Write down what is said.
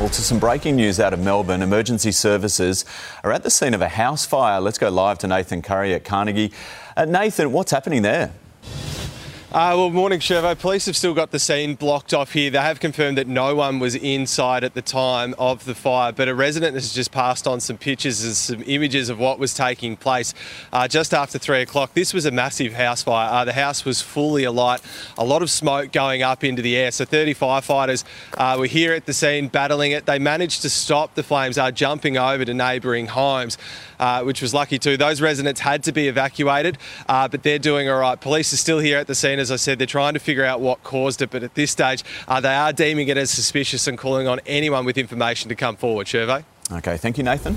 Well, to some breaking news out of Melbourne, emergency services are at the scene of a house fire. Let's go live to Nathan Curry at Carnegie. Uh, Nathan, what's happening there? Uh, well, morning, Chevo. Police have still got the scene blocked off here. They have confirmed that no one was inside at the time of the fire, but a resident has just passed on some pictures and some images of what was taking place uh, just after three o'clock. This was a massive house fire. Uh, the house was fully alight, a lot of smoke going up into the air. So 30 firefighters uh, were here at the scene battling it. They managed to stop the flames, uh, jumping over to neighbouring homes, uh, which was lucky too. Those residents had to be evacuated, but they're doing all right. Police are still here at the scene as I said, they're trying to figure out what caused it, but at this stage, uh, they are deeming it as suspicious and calling on anyone with information to come forward. Survey. Okay, thank you, Nathan.